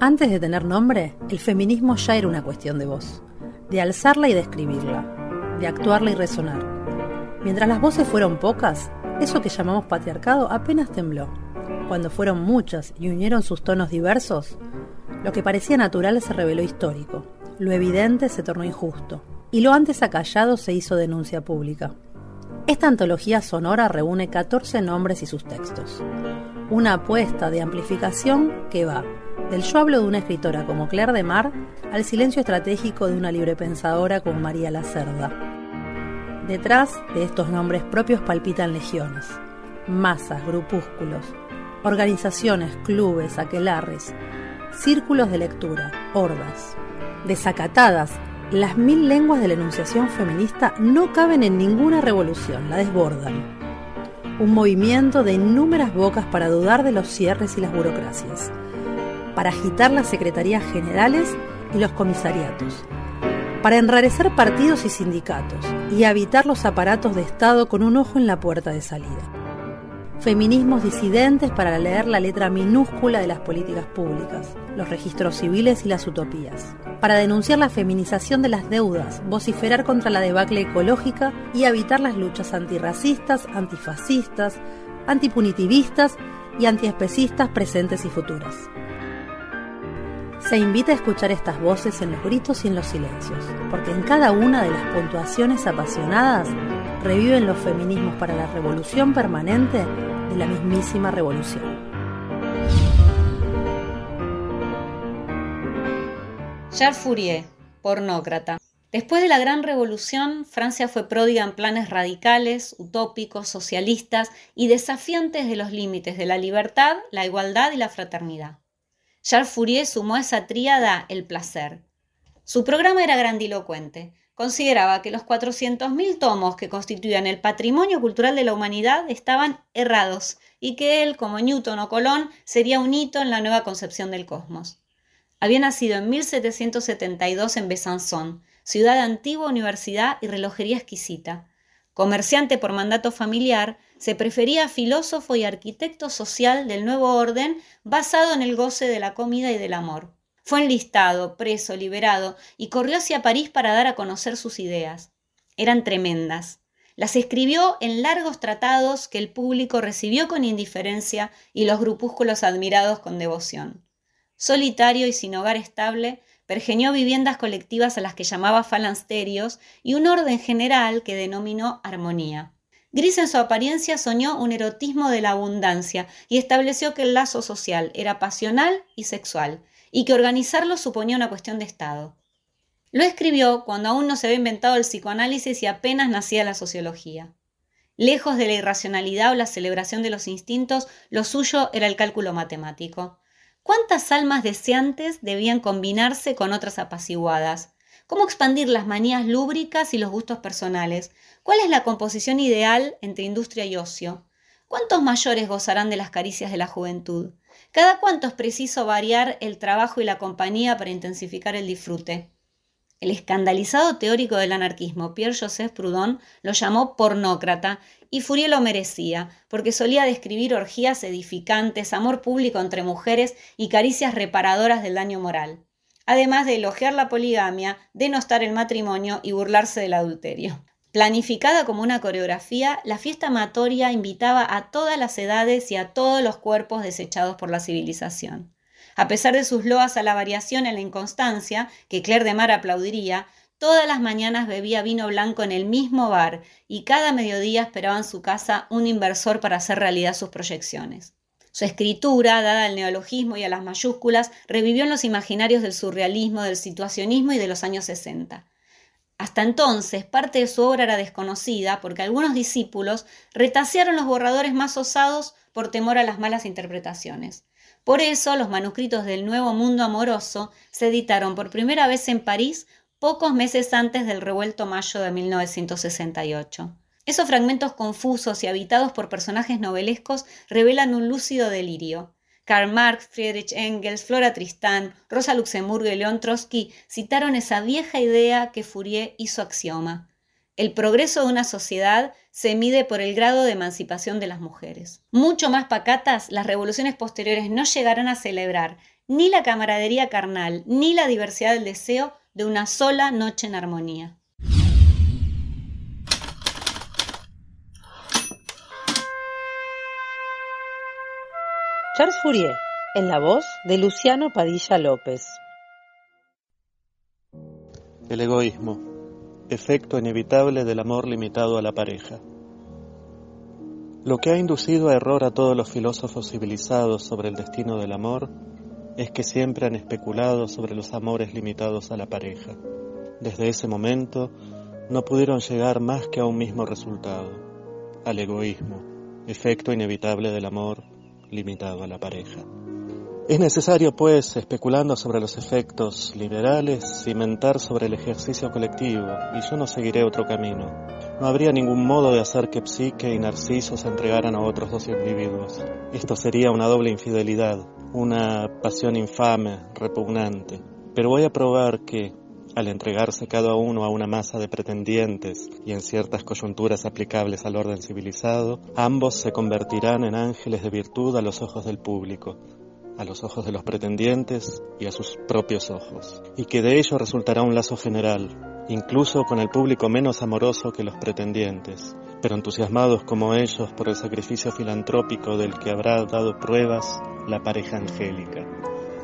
Antes de tener nombre, el feminismo ya era una cuestión de voz, de alzarla y describirla, de actuarla y resonar. Mientras las voces fueron pocas, eso que llamamos patriarcado apenas tembló. Cuando fueron muchas y unieron sus tonos diversos, lo que parecía natural se reveló histórico, lo evidente se tornó injusto, y lo antes acallado se hizo denuncia pública. Esta antología sonora reúne 14 nombres y sus textos. Una apuesta de amplificación que va del yo hablo de una escritora como Claire de Mar al silencio estratégico de una librepensadora como María Lacerda. Detrás de estos nombres propios palpitan legiones, masas, grupúsculos, organizaciones, clubes, aquelarres, círculos de lectura, hordas. Desacatadas, las mil lenguas de la enunciación feminista no caben en ninguna revolución, la desbordan. Un movimiento de innúmeras bocas para dudar de los cierres y las burocracias para agitar las secretarías generales y los comisariatos, para enrarecer partidos y sindicatos y habitar los aparatos de Estado con un ojo en la puerta de salida. Feminismos disidentes para leer la letra minúscula de las políticas públicas, los registros civiles y las utopías. Para denunciar la feminización de las deudas, vociferar contra la debacle ecológica y habitar las luchas antirracistas, antifascistas, antipunitivistas y antiespecistas presentes y futuras. Se invita a escuchar estas voces en los gritos y en los silencios, porque en cada una de las puntuaciones apasionadas reviven los feminismos para la revolución permanente de la mismísima revolución. Charles Fourier, pornócrata. Después de la Gran Revolución, Francia fue pródiga en planes radicales, utópicos, socialistas y desafiantes de los límites de la libertad, la igualdad y la fraternidad. Charles Fourier sumó a esa tríada el placer. Su programa era grandilocuente. Consideraba que los 400.000 tomos que constituían el patrimonio cultural de la humanidad estaban errados y que él, como Newton o Colón, sería un hito en la nueva concepción del cosmos. Había nacido en 1772 en Besançon, ciudad de antigua universidad y relojería exquisita. Comerciante por mandato familiar, se prefería filósofo y arquitecto social del nuevo orden basado en el goce de la comida y del amor. Fue enlistado, preso, liberado y corrió hacia París para dar a conocer sus ideas. Eran tremendas. Las escribió en largos tratados que el público recibió con indiferencia y los grupúsculos admirados con devoción. Solitario y sin hogar estable, pergeñó viviendas colectivas a las que llamaba falansterios y un orden general que denominó armonía. Gris en su apariencia soñó un erotismo de la abundancia y estableció que el lazo social era pasional y sexual, y que organizarlo suponía una cuestión de Estado. Lo escribió cuando aún no se había inventado el psicoanálisis y apenas nacía la sociología. Lejos de la irracionalidad o la celebración de los instintos, lo suyo era el cálculo matemático. ¿Cuántas almas deseantes debían combinarse con otras apaciguadas? ¿Cómo expandir las manías lúbricas y los gustos personales? ¿Cuál es la composición ideal entre industria y ocio? ¿Cuántos mayores gozarán de las caricias de la juventud? ¿Cada cuánto es preciso variar el trabajo y la compañía para intensificar el disfrute? El escandalizado teórico del anarquismo, Pierre-Joseph Proudhon, lo llamó pornócrata y Fourier lo merecía, porque solía describir orgías edificantes, amor público entre mujeres y caricias reparadoras del daño moral además de elogiar la poligamia, denostar el matrimonio y burlarse del adulterio. Planificada como una coreografía, la fiesta amatoria invitaba a todas las edades y a todos los cuerpos desechados por la civilización. A pesar de sus loas a la variación en la inconstancia, que Claire de Mar aplaudiría, todas las mañanas bebía vino blanco en el mismo bar y cada mediodía esperaba en su casa un inversor para hacer realidad sus proyecciones. Su escritura, dada al neologismo y a las mayúsculas, revivió en los imaginarios del surrealismo, del situacionismo y de los años 60. Hasta entonces, parte de su obra era desconocida porque algunos discípulos retasearon los borradores más osados por temor a las malas interpretaciones. Por eso, los manuscritos del Nuevo Mundo Amoroso se editaron por primera vez en París pocos meses antes del revuelto mayo de 1968. Esos fragmentos confusos y habitados por personajes novelescos revelan un lúcido delirio. Karl Marx, Friedrich Engels, Flora Tristán, Rosa Luxemburgo y León Trotsky citaron esa vieja idea que Fourier hizo axioma. El progreso de una sociedad se mide por el grado de emancipación de las mujeres. Mucho más pacatas, las revoluciones posteriores no llegarán a celebrar ni la camaradería carnal, ni la diversidad del deseo de una sola noche en armonía. Charles Fourier, en la voz de Luciano Padilla López. El egoísmo, efecto inevitable del amor limitado a la pareja. Lo que ha inducido a error a todos los filósofos civilizados sobre el destino del amor es que siempre han especulado sobre los amores limitados a la pareja. Desde ese momento no pudieron llegar más que a un mismo resultado, al egoísmo, efecto inevitable del amor limitado a la pareja. Es necesario, pues, especulando sobre los efectos liberales, cimentar sobre el ejercicio colectivo, y yo no seguiré otro camino. No habría ningún modo de hacer que Psique y Narciso se entregaran a otros dos individuos. Esto sería una doble infidelidad, una pasión infame, repugnante. Pero voy a probar que, al entregarse cada uno a una masa de pretendientes y en ciertas coyunturas aplicables al orden civilizado, ambos se convertirán en ángeles de virtud a los ojos del público, a los ojos de los pretendientes y a sus propios ojos, y que de ello resultará un lazo general, incluso con el público menos amoroso que los pretendientes, pero entusiasmados como ellos por el sacrificio filantrópico del que habrá dado pruebas la pareja angélica.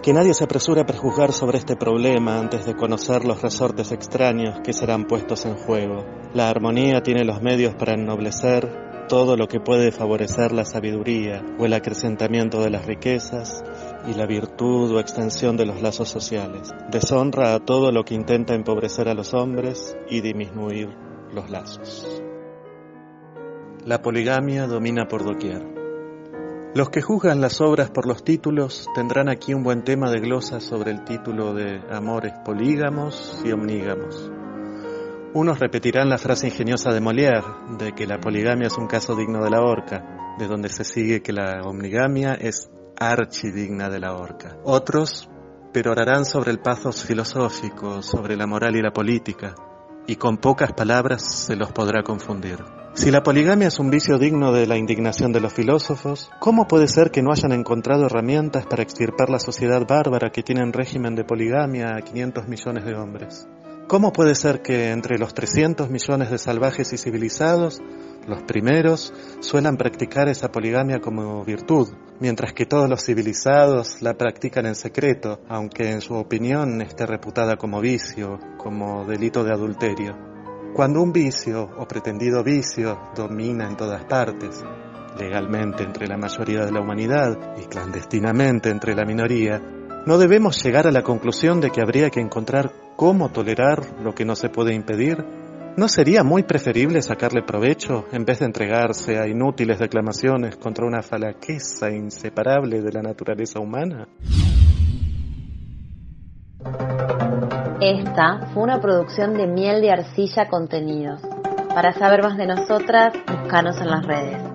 Que nadie se apresure a prejuzgar sobre este problema antes de conocer los resortes extraños que serán puestos en juego. La armonía tiene los medios para ennoblecer todo lo que puede favorecer la sabiduría o el acrecentamiento de las riquezas y la virtud o extensión de los lazos sociales. Deshonra a todo lo que intenta empobrecer a los hombres y disminuir los lazos. La poligamia domina por doquier. Los que juzgan las obras por los títulos tendrán aquí un buen tema de glosa sobre el título de Amores polígamos y omnígamos. Unos repetirán la frase ingeniosa de Molière de que la poligamia es un caso digno de la horca, de donde se sigue que la omnigamia es archidigna de la horca. Otros perorarán sobre el pathos filosófico, sobre la moral y la política, y con pocas palabras se los podrá confundir. Si la poligamia es un vicio digno de la indignación de los filósofos, ¿cómo puede ser que no hayan encontrado herramientas para extirpar la sociedad bárbara que tiene en régimen de poligamia a 500 millones de hombres? ¿Cómo puede ser que entre los 300 millones de salvajes y civilizados, los primeros suelan practicar esa poligamia como virtud, mientras que todos los civilizados la practican en secreto, aunque en su opinión esté reputada como vicio, como delito de adulterio? Cuando un vicio o pretendido vicio domina en todas partes, legalmente entre la mayoría de la humanidad y clandestinamente entre la minoría, no debemos llegar a la conclusión de que habría que encontrar cómo tolerar lo que no se puede impedir. ¿No sería muy preferible sacarle provecho en vez de entregarse a inútiles declamaciones contra una falaqueza inseparable de la naturaleza humana? Esta fue una producción de Miel de Arcilla Contenidos. Para saber más de nosotras, búscanos en las redes.